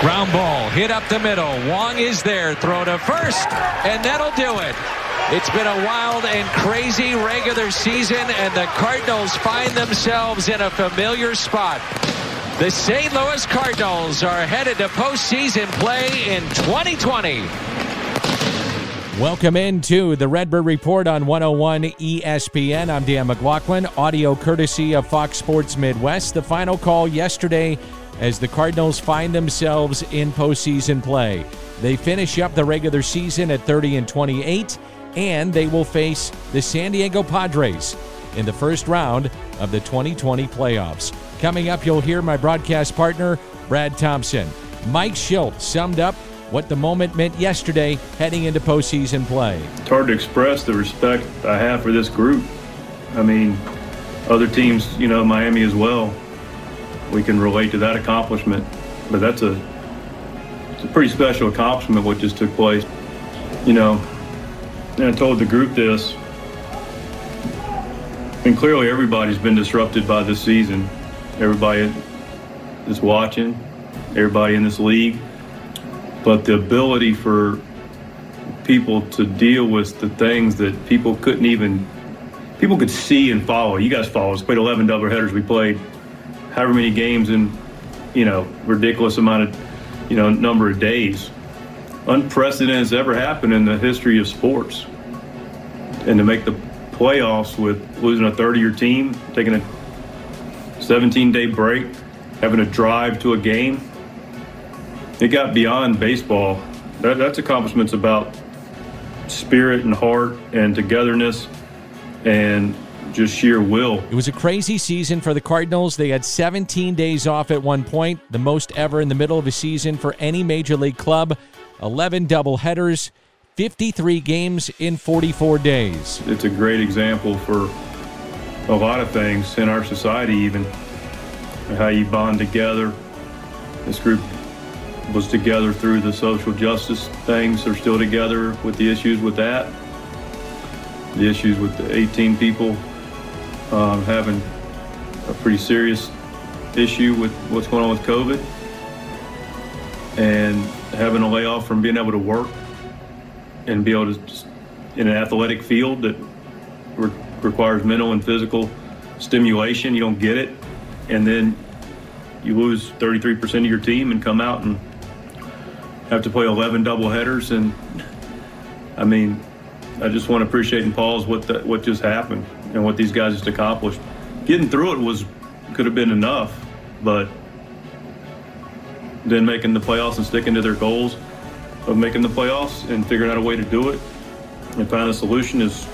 Ground ball hit up the middle. Wong is there. Throw to first, and that'll do it. It's been a wild and crazy regular season, and the Cardinals find themselves in a familiar spot. The St. Louis Cardinals are headed to postseason play in 2020. Welcome into the Redbird Report on 101 ESPN. I'm Dan McLaughlin, audio courtesy of Fox Sports Midwest. The final call yesterday as the Cardinals find themselves in postseason play. They finish up the regular season at 30 and 28, and they will face the San Diego Padres in the first round of the 2020 playoffs. Coming up, you'll hear my broadcast partner, Brad Thompson. Mike Shildt summed up what the moment meant yesterday heading into postseason play. It's hard to express the respect I have for this group. I mean, other teams, you know, Miami as well, we can relate to that accomplishment. But that's a, it's a pretty special accomplishment what just took place. You know, and I told the group this, and clearly everybody's been disrupted by this season. Everybody is watching, everybody in this league but the ability for people to deal with the things that people couldn't even people could see and follow. You guys follow us. Played 11 doubleheaders. We played however many games in you know ridiculous amount of you know number of days. Unprecedented has ever happened in the history of sports. And to make the playoffs with losing a 30-year team, taking a 17-day break, having to drive to a game it got beyond baseball. That, that's accomplishments about spirit and heart and togetherness and just sheer will. It was a crazy season for the Cardinals. They had 17 days off at one point, the most ever in the middle of a season for any major league club. 11 doubleheaders, 53 games in 44 days. It's a great example for a lot of things in our society, even how you bond together. This group was together through the social justice things. They're still together with the issues with that. The issues with the 18 people um, having a pretty serious issue with what's going on with COVID and having a layoff from being able to work and be able to just, in an athletic field that re- requires mental and physical stimulation. You don't get it, and then you lose 33% of your team and come out and have to play 11 double headers, and I mean, I just want to appreciate and pause what the, what just happened and what these guys just accomplished. Getting through it was could have been enough, but then making the playoffs and sticking to their goals of making the playoffs and figuring out a way to do it and find a solution is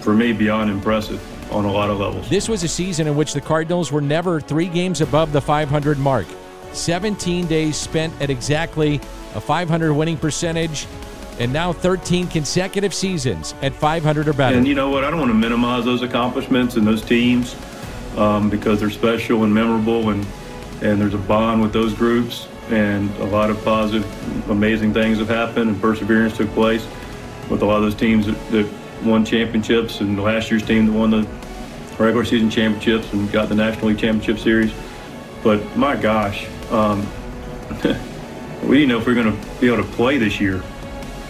for me beyond impressive on a lot of levels. This was a season in which the Cardinals were never three games above the 500 mark. 17 days spent at exactly a 500 winning percentage, and now 13 consecutive seasons at 500 or better. And you know what? I don't want to minimize those accomplishments and those teams um, because they're special and memorable, and and there's a bond with those groups, and a lot of positive, amazing things have happened, and perseverance took place with a lot of those teams that, that won championships, and last year's team that won the regular season championships and got the National League Championship Series. But my gosh, um, we didn't know if we were going to be able to play this year,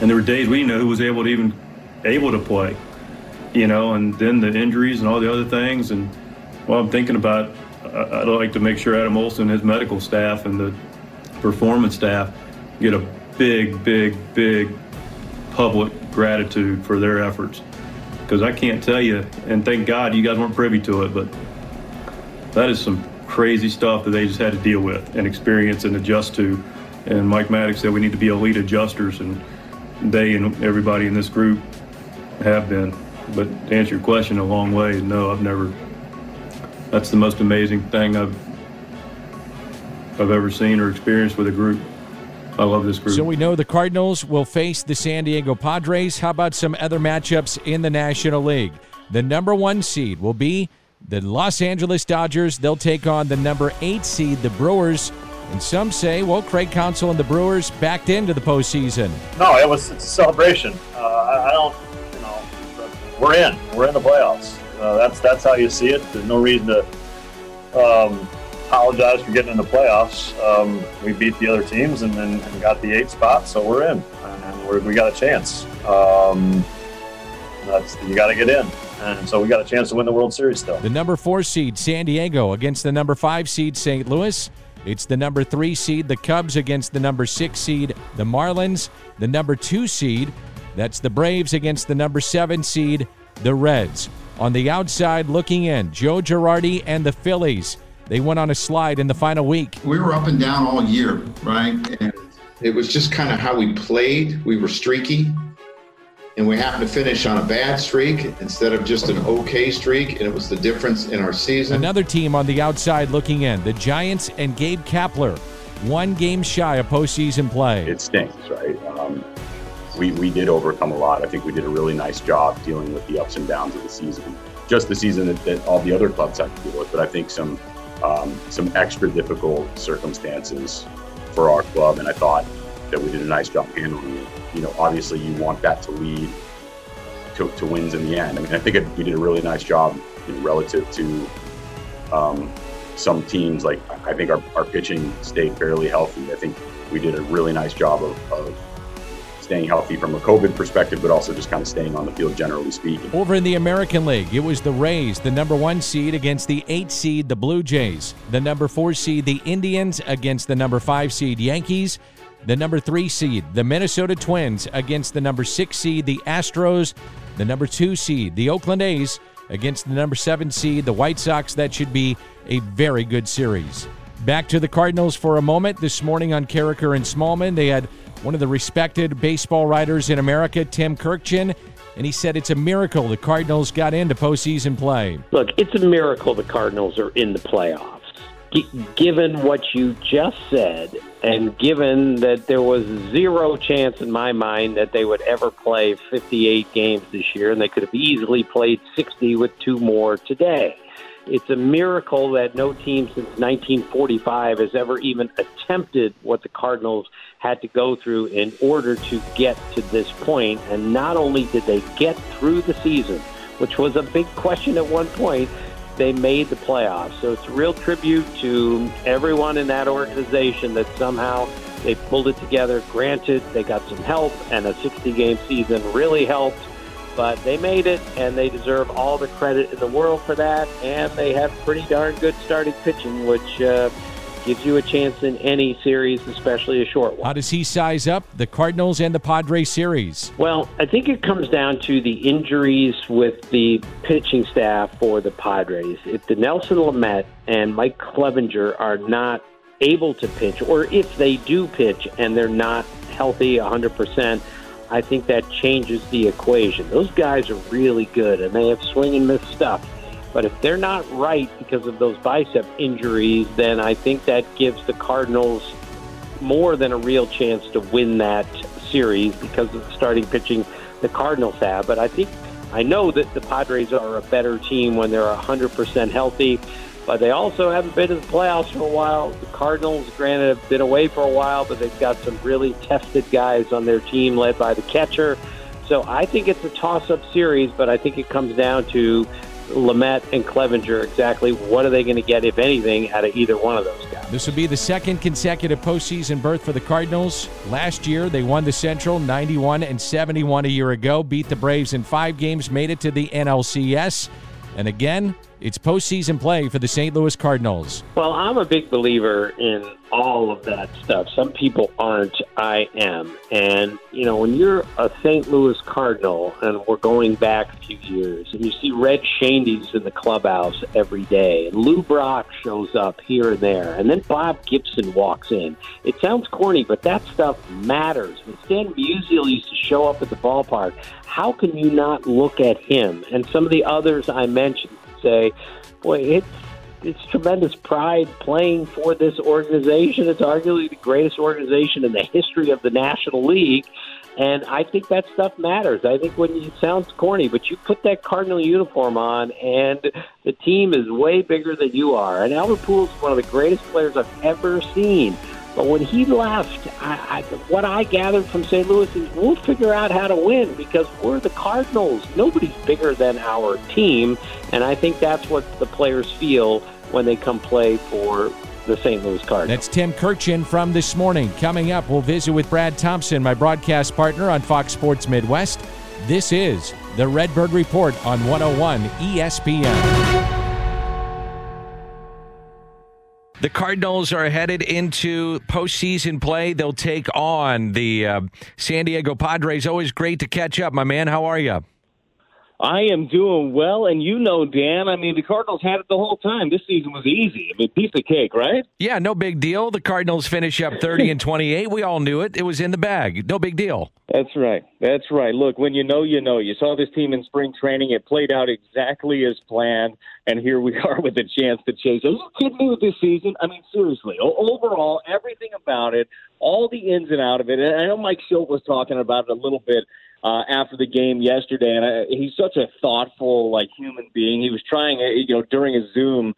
and there were days we didn't know who was able to even able to play. You know, and then the injuries and all the other things. And while I'm thinking about, I'd like to make sure Adam Olsen, his medical staff, and the performance staff get a big, big, big public gratitude for their efforts. Because I can't tell you, and thank God you guys weren't privy to it, but that is some crazy stuff that they just had to deal with and experience and adjust to. And Mike Maddux said we need to be elite adjusters, and they and everybody in this group have been. But to answer your question, a long way. No, I've never. That's the most amazing thing I've I've ever seen or experienced with a group. I love this group. So we know the Cardinals will face the San Diego Padres. How about some other matchups in the National League? The number one seed will be the Los Angeles Dodgers, they'll take on the number eight seed, the Brewers. And some say, well, Craig Counsell and the Brewers backed into the postseason. No, it was it's a celebration. Uh, I, I, don't, you know, we're in. We're in the playoffs. Uh, that's that's how you see it. There's no reason to um, apologize for getting in the playoffs. Um, we beat the other teams and then and got the eight spot, so we're in, and we're, we got a chance. Um, that's you got to get in, and so we got a chance to win the World Series still. The number four seed San Diego against the number five seed St. Louis. It's the number three seed the Cubs against the number six seed the Marlins. The number two seed that's the Braves against the number seven seed the Reds. On the outside looking in, Joe Girardi and the Phillies. They went on a slide in the final week. We were up and down all year, right? And it was just kind of how we played. We were streaky, and we happened to finish on a bad streak instead of just an okay streak, and it was the difference in our season. Another team on the outside looking in, the Giants and Gabe Kapler, one game shy of postseason play. It stinks, right? Um, we, we did overcome a lot. I think we did a really nice job dealing with the ups and downs of the season. Just the season that, that all the other clubs had to deal with, but I think some um, some extra difficult circumstances for our club, and I thought that we did a nice job handling. You know, obviously you want that to lead to, to wins in the end. I mean, I think it, we did a really nice job you know, relative to um, some teams. Like I think our, our pitching stayed fairly healthy. I think we did a really nice job of, of staying healthy from a COVID perspective, but also just kind of staying on the field, generally speaking. Over in the American League, it was the Rays, the number one seed, against the eight seed, the Blue Jays, the number four seed, the Indians, against the number five seed, Yankees. The number three seed, the Minnesota Twins, against the number six seed, the Astros. The number two seed, the Oakland A's, against the number seven seed, the White Sox. That should be a very good series. Back to the Cardinals for a moment. This morning on Karraker and Smallman, they had one of the respected baseball writers in America, Tim Kurkjian, and he said it's a miracle the Cardinals got into postseason play. Look, it's a miracle the Cardinals are in the playoffs. Given what you just said, and given that there was zero chance in my mind that they would ever play 58 games this year, and they could have easily played 60 with two more today. It's a miracle that no team since 1945 has ever even attempted what the Cardinals had to go through in order to get to this point. And not only did they get through the season, which was a big question at one point, they made the playoffs. So it's a real tribute to everyone in that organization that somehow they pulled it together. Granted, they got some help, and a 60 game season really helped but they made it, and they deserve all the credit in the world for that. And they have pretty darn good starting pitching, which uh, gives you a chance in any series, especially a short one. How does he size up the Cardinals and the Padres series? Well, I think it comes down to the injuries with the pitching staff for the Padres. If Dinelson Lamet and Mike Clevinger are not able to pitch, or if they do pitch and they're not healthy 100%, I think that changes the equation. Those guys are really good and they have swing and miss stuff. But if they're not right because of those bicep injuries, then I think that gives the Cardinals more than a real chance to win that series because of the starting pitching the Cardinals have. But I think I know that the Padres are a better team when they're 100% healthy but they also haven't been in the playoffs for a while. The Cardinals, granted, have been away for a while, but they've got some really tested guys on their team led by the catcher. So I think it's a toss up series, but I think it comes down to Lamet and Clevinger exactly what are they going to get, if anything, out of either one of those guys. This will be the second consecutive postseason berth for the Cardinals. Last year, they won the Central 91 and 71 a year ago, beat the Braves in five games, made it to the NLCS. And again, it's postseason play for the St. Louis Cardinals. Well, I'm a big believer in all of that stuff. Some people aren't. I am. And, you know, when you're a St. Louis Cardinal, and we're going back a few years, and you see Red Schoendienst in the clubhouse every day, and Lou Brock shows up here and there, and then Bob Gibson walks in. It sounds corny, but that stuff matters. When Stan Musial used to show up at the ballpark, how can you not look at him and some of the others I mentioned and say, boy, it's it's tremendous pride playing for this organization. It's arguably the greatest organization in the history of the National League. And I think that stuff matters. I think when you, it sounds corny, but you put that Cardinal uniform on, and the team is way bigger than you are. And Albert Pujols is one of the greatest players I've ever seen. But when he left, I, I, what I gathered from St. Louis is we'll figure out how to win because we're the Cardinals. Nobody's bigger than our team, and I think that's what the players feel when they come play for the St. Louis Cardinals. That's Tim Kurkjian from this morning. Coming up, we'll visit with Brad Thompson, my broadcast partner on Fox Sports Midwest. This is the Redbird Report on 101 ESPN. The Cardinals are headed into postseason play. They'll take on the uh, San Diego Padres. Always great to catch up, my man. How are you? I am doing well, and you know, Dan. I mean, the Cardinals had it the whole time. This season was easy. I mean, piece of cake, right? Yeah, no big deal. The Cardinals finish up thirty and twenty-eight. We all knew it. It was in the bag. No big deal. That's right. That's right. Look, when you know, you know. You saw this team in spring training. It played out exactly as planned, and here we are with a chance to chase. Are you kidding me with this season? I mean, seriously. Overall, everything about it, all the ins and out of it. And I know Mike Shildt was talking about it a little bit uh, after the game yesterday, and I, he's such a thoughtful, like human being. He was trying, uh, you know, during a Zoom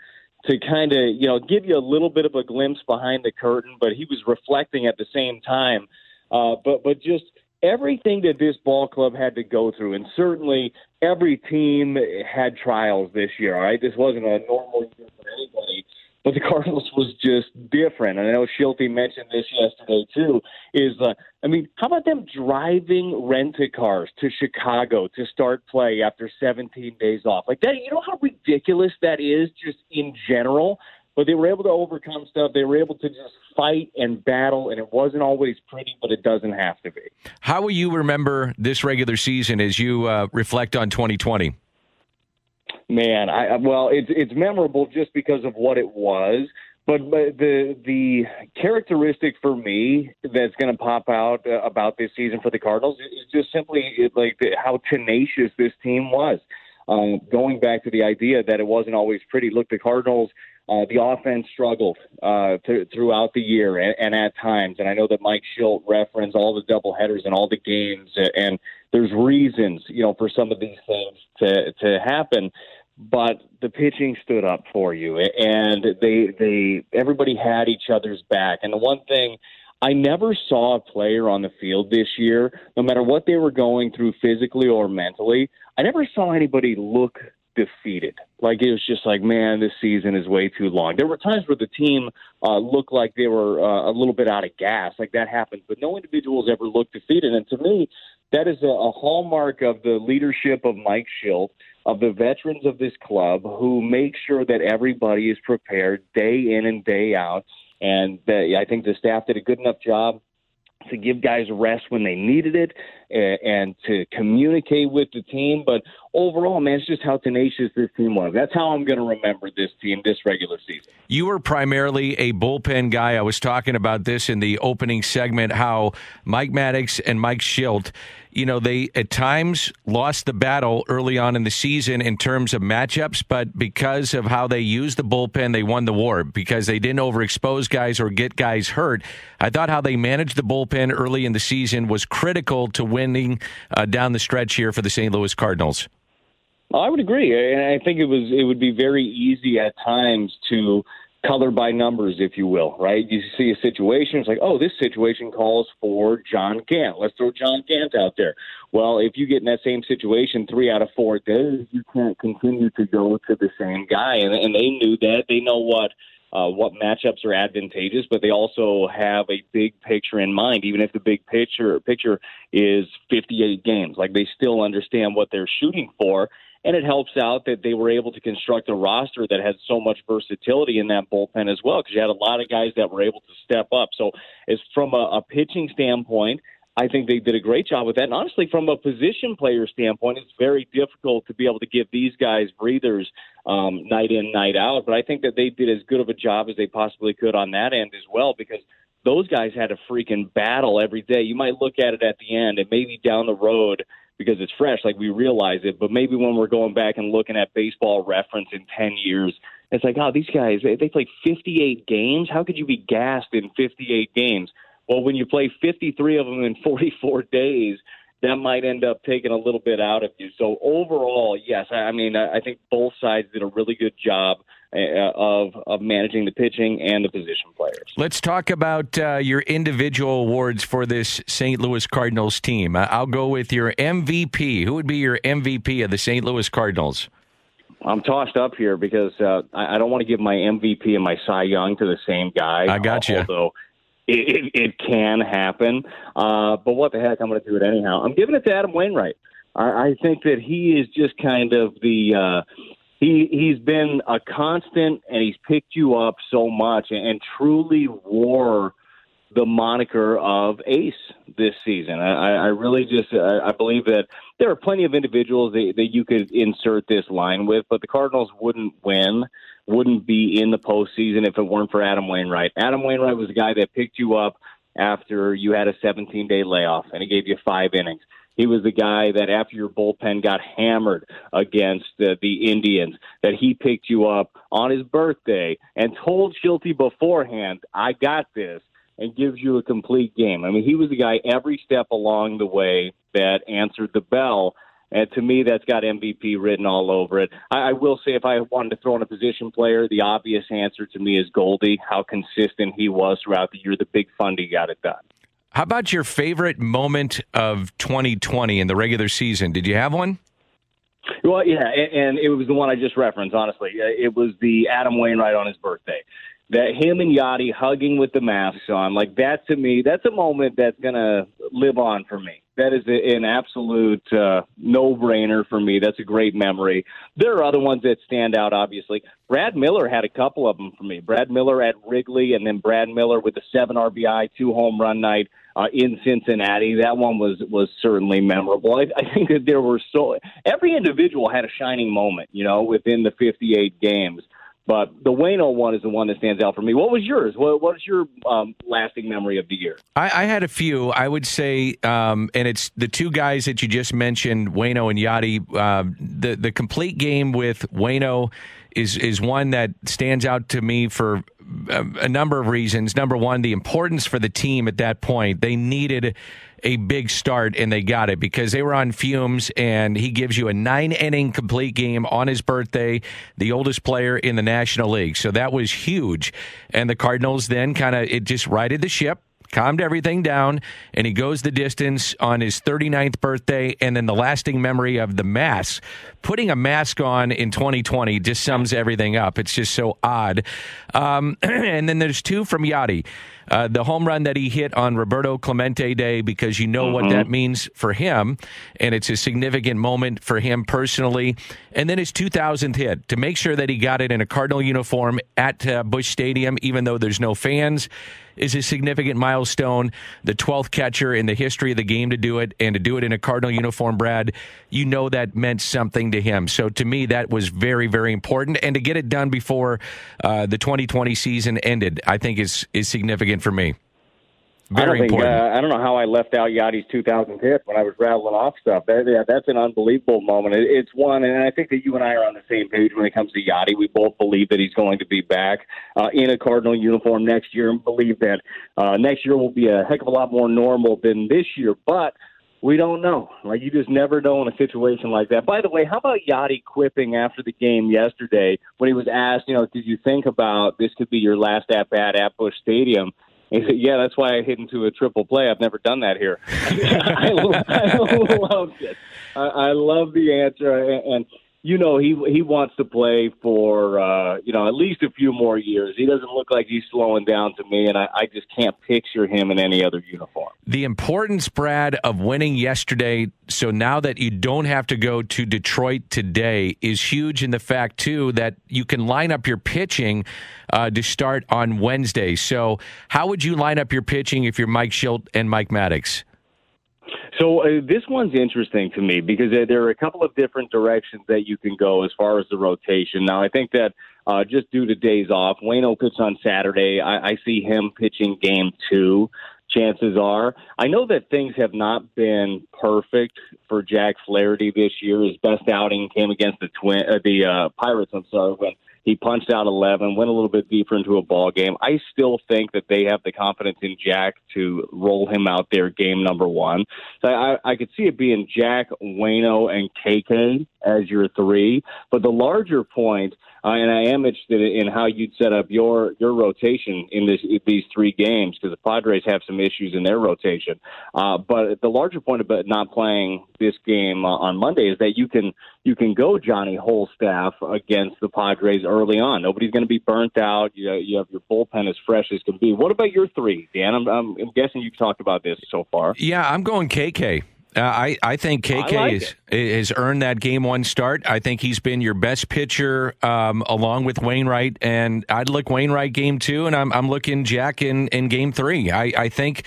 to kind of, you know, give you a little bit of a glimpse behind the curtain, but he was reflecting at the same time. Uh, but but just everything that this ball club had to go through, and certainly every team had trials this year. All right, this wasn't a normal. But the Cardinals was just different. And I know Shilty mentioned this yesterday too. Is uh, I mean, how about them driving rented cars to Chicago to start play after 17 days off? Like that, you know how ridiculous that is, just in general. But they were able to overcome stuff. They were able to just fight and battle, and it wasn't always pretty, but it doesn't have to be. How will you remember this regular season as you uh, reflect on 2020? Man, I well, it's it's memorable just because of what it was. But, but the the characteristic for me that's going to pop out uh, about this season for the Cardinals is just simply like the, how tenacious this team was. Um, going back to the idea that it wasn't always pretty. Look, the Cardinals, uh, the offense struggled uh, th- throughout the year and, and at times. And I know that Mike Shildt referenced all the double headers and all the games, and there's reasons, you know, for some of these things to to happen but the pitching stood up for you and they they everybody had each other's back. And the one thing I never saw a player on the field this year no matter what they were going through physically or mentally I never saw anybody look defeated like it was just like man this season is way too long there were times where the team uh, looked like they were uh, a little bit out of gas like that happened but no individuals ever looked defeated and to me that is a, a hallmark of the leadership of Mike Shildt of the veterans of this club who make sure that everybody is prepared day in and day out. And the, I think the staff did a good enough job to give guys rest when they needed it and, and to communicate with the team. But overall, man, it's just how tenacious this team was. That's how I'm going to remember this team this regular season. You were primarily a bullpen guy. I was talking about this in the opening segment how Mike Maddux and Mike Shildt you know, they at times lost the battle early on in the season in terms of matchups, but because of how they used the bullpen, they won the war because they didn't overexpose guys or get guys hurt. I thought how they managed the bullpen early in the season was critical to winning uh, down the stretch here for the St. Louis Cardinals. I would agree, and I think it was it would be very easy at times to color by numbers, if you will, right? You see a situation, it's like, oh, this situation calls for John Gant. Let's throw John Gant out there. Well, if you get in that same situation three out of four days, you can't continue to go to the same guy. And, and they knew that. They know what uh, what matchups are advantageous, but they also have a big picture in mind. Even if the big picture picture is 58 games, like they still understand what they're shooting for, and it helps out that they were able to construct a roster that had so much versatility in that bullpen as well, because you had a lot of guys that were able to step up. So, as from a, a pitching standpoint, I think they did a great job with that. And honestly, from a position player standpoint, it's very difficult to be able to give these guys breathers um, night in, night out. But I think that they did as good of a job as they possibly could on that end as well, because those guys had a freaking battle every day. You might look at it at the end, and maybe down the road, because it's fresh, like we realize it. But maybe when we're going back and looking at baseball reference in 10 years, it's like, oh, these guys, they, they played 58 games. How could you be gassed in 58 games? Well, when you play 53 of them in 44 days, that might end up taking a little bit out of you. So overall, yes, I mean, I think both sides did a really good job uh, of of managing the pitching and the position players. Let's talk about uh, your individual awards for this St. Louis Cardinals team. Uh, I'll go with your MVP. Who would be your MVP of the St. Louis Cardinals? I'm tossed up here because uh, I, I don't want to give my MVP and my Cy Young to the same guy. I got you. Although it, it, it can happen, uh, but what the heck? I'm going to do it anyhow. I'm giving it to Adam Wainwright. I, I think that he is just kind of the. Uh, he he's been a constant, and he's picked you up so much, and, and truly wore the moniker of ace this season. I, I really just I, I believe that there are plenty of individuals that, that you could insert this line with, but the Cardinals wouldn't win, wouldn't be in the postseason if it weren't for Adam Wainwright. Adam Wainwright was the guy that picked you up after you had a 17 day layoff, and he gave you five innings. He was the guy that after your bullpen got hammered against uh, the Indians, that he picked you up on his birthday and told Shilty beforehand, "I got this." And gives you a complete game. I mean, he was the guy every step along the way that answered the bell. And to me, that's got MVP written all over it. I, I will say, if I wanted to throw in a position player, the obvious answer to me is Goldie. How consistent he was throughout the year. The big fundy got it done. How about your favorite moment of 2020 in the regular season? Did you have one? Well, yeah, and, it was the one I just referenced. Honestly, uh, it was the Adam Wainwright on his birthday that him and Yadi hugging with the masks on, like that to me, that's a moment that's gonna live on for me. That is an absolute uh, no-brainer for me. That's a great memory. There are other ones that stand out. Obviously, Brad Miller had a couple of them for me. Brad Miller at Wrigley, and then Brad Miller with the seven RBI, two home run night uh, in Cincinnati. That one was was certainly memorable. I, I think that there were so every individual had a shining moment, you know, within the 58 games. But the Wayno one is the one that stands out for me. What was yours? What, was your um, lasting memory of the year? I, I had a few. I would say, um, and it's the two guys that you just mentioned, Wayno and Yadi. Uh, the the complete game with Wayno is is one that stands out to me for a, a number of reasons. Number one, the importance for the team at that point. They needed a big start, and they got it because they were on fumes. And he gives you a nine inning complete game on his birthday, the oldest player in the National League. So that was huge. And the Cardinals then kind of it just righted the ship calmed everything down, and he goes the distance on his 39th birthday. And then the lasting memory of the mask. Putting a mask on in 2020 just sums everything up. It's just so odd. Um, and then there's two from Yadi. Uh, the home run that he hit on Roberto Clemente Day because you know mm-hmm. what that means for him, and it's a significant moment for him personally. And then his 2000th hit to make sure that he got it in a Cardinal uniform at uh, Busch Stadium, even though there's no fans is a significant milestone. The 12th catcher in the history of the game to do it and to do it in a Cardinal uniform, Brad, you know that meant something to him. So to me, that was very, very important. And to get it done before uh, the 2020 season ended, I think is, is significant for me. Very I don't important. Uh, I don't know how I left out Yadi's 2000 hit when I was rattling off stuff. That, yeah, that's an unbelievable moment. It, it's one, and I think that you and I are on the same page when it comes to Yadi. We both believe that he's going to be back uh, in a Cardinal uniform next year, and believe that uh, next year will be a heck of a lot more normal than this year. But we don't know. Like you just never know in a situation like that. By the way, how about Yadi quipping after the game yesterday when he was asked, you know, did you think about this could be your last at bat at Busch Stadium? he said, "Yeah, that's why I hit into a triple play. I've never done that here." I, I loved it. I, I love the answer, and, and you know he he wants to play for uh, you know at least a few more years. He doesn't look like he's slowing down to me, and I, I just can't picture him in any other uniform. The importance, Brad, of winning yesterday, so now that you don't have to go to Detroit today, is huge. In the fact too that you can line up your pitching uh, to start on Wednesday. So, how would you line up your pitching if you're Mike Shildt and Mike Maddux? So uh, this one's interesting to me because there are a couple of different directions that you can go as far as the rotation. Now, I think that uh, just due to days off, Wayno pitched on Saturday. I, I see him pitching game two. Chances are, I know that things have not been perfect for Jack Flaherty this year. His best outing came against the Twin, uh, the uh, Pirates. I'm sorry when he punched out 11, went a little bit deeper into a ball game. I still think that they have the confidence in Jack to roll him out there game number one. So I, I could see it being Jack, Wayno, and KK as your three. But the larger point, uh, and I am interested in how you'd set up your your rotation in this in these three games because the Padres have some issues in their rotation. Uh, but the larger point about not playing this game uh, on Monday is that you can you can go Johnny Holstaff against the Padres early on. Nobody's going to be burnt out. You, you have your bullpen as fresh as can be. What about your three, Dan? I'm, I'm, I'm guessing you've talked about this so far. Yeah, I'm going KK. Uh, I, I think KK I like is, has earned that game one start. I think he's been your best pitcher um, along with Wainwright. And I'd look Wainwright game two, and I'm, I'm looking Jack in, in game three. I, I think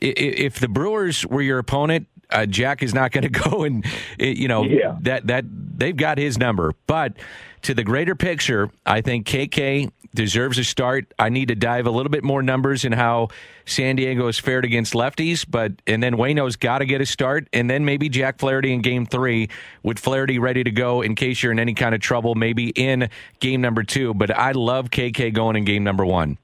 if the Brewers were your opponent, uh, Jack is not going to go and you know Yeah. that that they've got his number. But to the greater picture, I think KK deserves a start. I need to dive a little bit more numbers in how San Diego has fared against lefties, but and then Wayno's got to get a start, and then maybe Jack Flaherty in Game Three with Flaherty ready to go in case you're in any kind of trouble, maybe in Game Number Two. But I love KK going in Game Number One.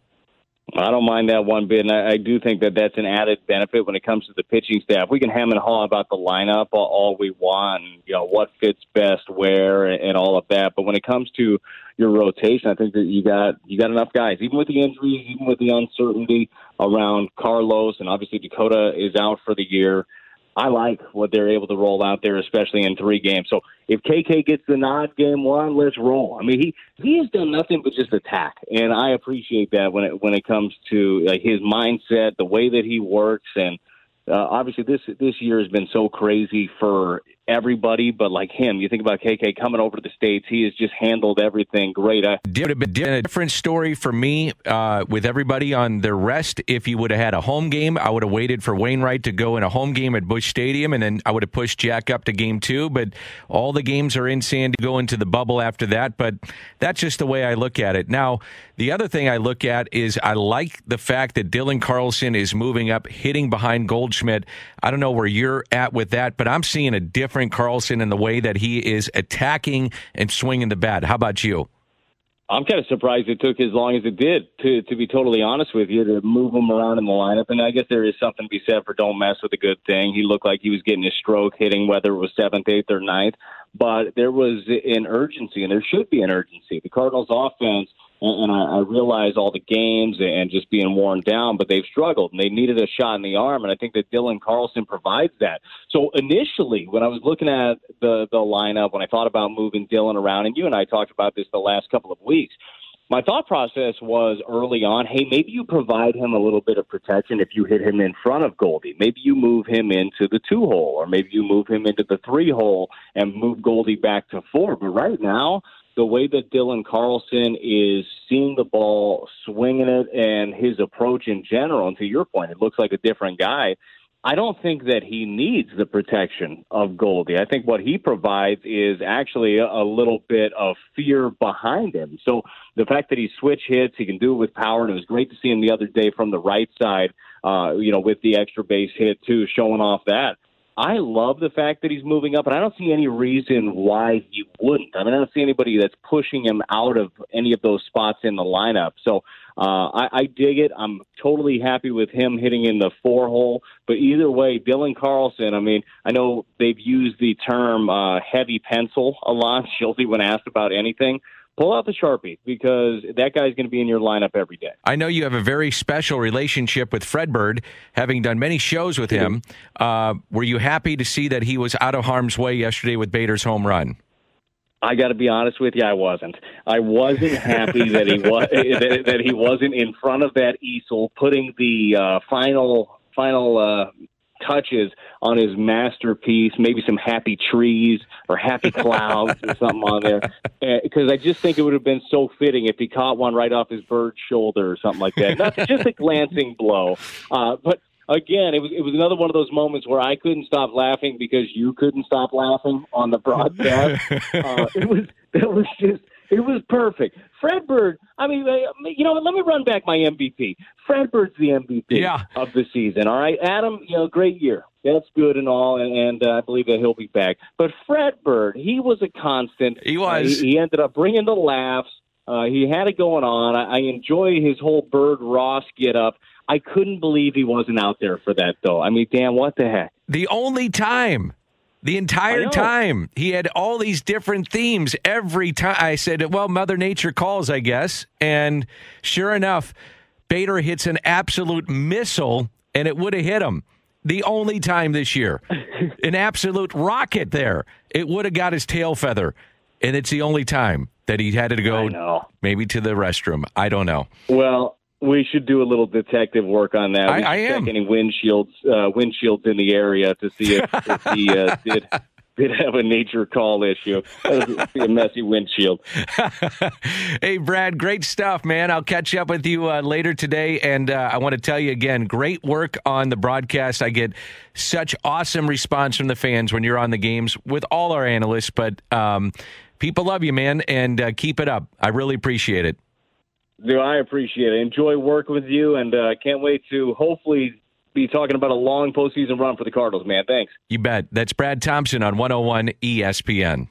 I don't mind that one bit, and I, I do think that that's an added benefit when it comes to the pitching staff. We can ham and haw about the lineup all, all we want, you know what fits best where, and, and all of that. But when it comes to your rotation, I think that you got you got enough guys, even with the injuries, even with the uncertainty around Carlos, and obviously Dakota is out for the year. I like what they're able to roll out there, especially in three games. So if KK gets the nod game one, let's roll. I mean, he he has done nothing but just attack, and I appreciate that when it when it comes to like, his mindset, the way that he works, and uh, obviously this this year has been so crazy for everybody. But like him, you think about KK coming over to the states, he has just handled everything great. I, Would have been a different story for me uh, with everybody on their rest. If you would have had a home game, I would have waited for Wainwright to go in a home game at Busch Stadium, and then I would have pushed Jack up to game two. But all the games are in San Diego into the bubble after that. But that's just the way I look at it. Now, the other thing I look at is I like the fact that Dylan Carlson is moving up, hitting behind Goldschmidt. I don't know where you're at with that, but I'm seeing a different Carlson in the way that he is attacking and swinging the bat. How about you? I'm kind of surprised it took as long as it did. To to be totally honest with you, to move him around in the lineup, and I guess there is something to be said for don't mess with a good thing. He looked like he was getting his stroke hitting, whether it was seventh, eighth, or ninth. But there was an urgency, and there should be an urgency. The Cardinals' offense, and, I, I realize all the games and just being worn down, but they've struggled, and they needed a shot in the arm, and I think that Dylan Carlson provides that. So initially, when I was looking at the the lineup, when I thought about moving Dylan around, and you and I talked about this the last couple of weeks, my thought process was early on, hey, maybe you provide him a little bit of protection if you hit him in front of Goldie. Maybe you move him into the two hole, or maybe you move him into the three hole and move Goldie back to four. But right now, the way that Dylan Carlson is seeing the ball, swinging it, and his approach in general, and to your point, it looks like a different guy. I don't think that he needs the protection of Goldie. I think what he provides is actually a, little bit of fear behind him. So the fact that he switch hits, he can do it with power, and it was great to see him the other day from the right side, uh, you know, with the extra base hit too, showing off that. I love the fact that he's moving up, and I don't see any reason why he wouldn't. I mean, I don't see anybody that's pushing him out of any of those spots in the lineup. So uh, I, I dig it. I'm totally happy with him hitting in the four hole. But either way, Dylan Carlson, I mean, I know they've used the term uh, heavy pencil a lot, Shildt, when asked about anything. Pull out the Sharpie because that guy's going to be in your lineup every day. I know you have a very special relationship with Fred Bird, having done many shows with him. Uh, were you happy to see that he was out of harm's way yesterday with Bader's home run? I got to be honest with you, I wasn't. I wasn't happy that he was that, that he wasn't in front of that easel, putting the uh, final final uh, touches on his masterpiece. Maybe some happy trees or happy clouds or something on there, because I just think it would have been so fitting if he caught one right off his bird's shoulder or something like that. Not just a glancing blow, uh, but again, it was it was another one of those moments where I couldn't stop laughing because you couldn't stop laughing on the broadcast. uh, it was it was just it was perfect. Fred Bird. I mean, uh, you know, what, let me run back my MVP. Fred Bird's the MVP Yeah. of the season. All right, Adam. You know, great year. That's good and all, and, and uh, I believe that he'll be back. But Fred Bird, he was a constant. He was. Uh, he, he ended up bringing the laughs. Uh, he had it going on. I, I enjoy his whole Bird Ross get up. I couldn't believe he wasn't out there for that, though. I mean, damn, what the heck? The only time. The entire time he had all these different themes every time. I said, "Well, Mother Nature calls, I guess." And sure enough, Bader hits an absolute missile, and it would have hit him. The only time this year, an absolute rocket there. It would have got his tail feather, and it's the only time that he had to go maybe to the restroom. I don't know. Well, we should do a little detective work on that. I, I am. Check any windshields, uh, windshields in the area to see if, if he uh, did did have a nature call issue. That would be a messy windshield. hey, Brad, great stuff, man. I'll catch up with you uh, later today. And uh, I want to tell you again, great work on the broadcast. I get such awesome response from the fans when you're on the games with all our analysts. But um, people love you, man, and uh, keep it up. I really appreciate it. Do I appreciate it. Enjoy working with you, and uh, can't wait to hopefully be talking about a long postseason run for the Cardinals, man. Thanks. You bet. That's Brad Thompson on 101 ESPN.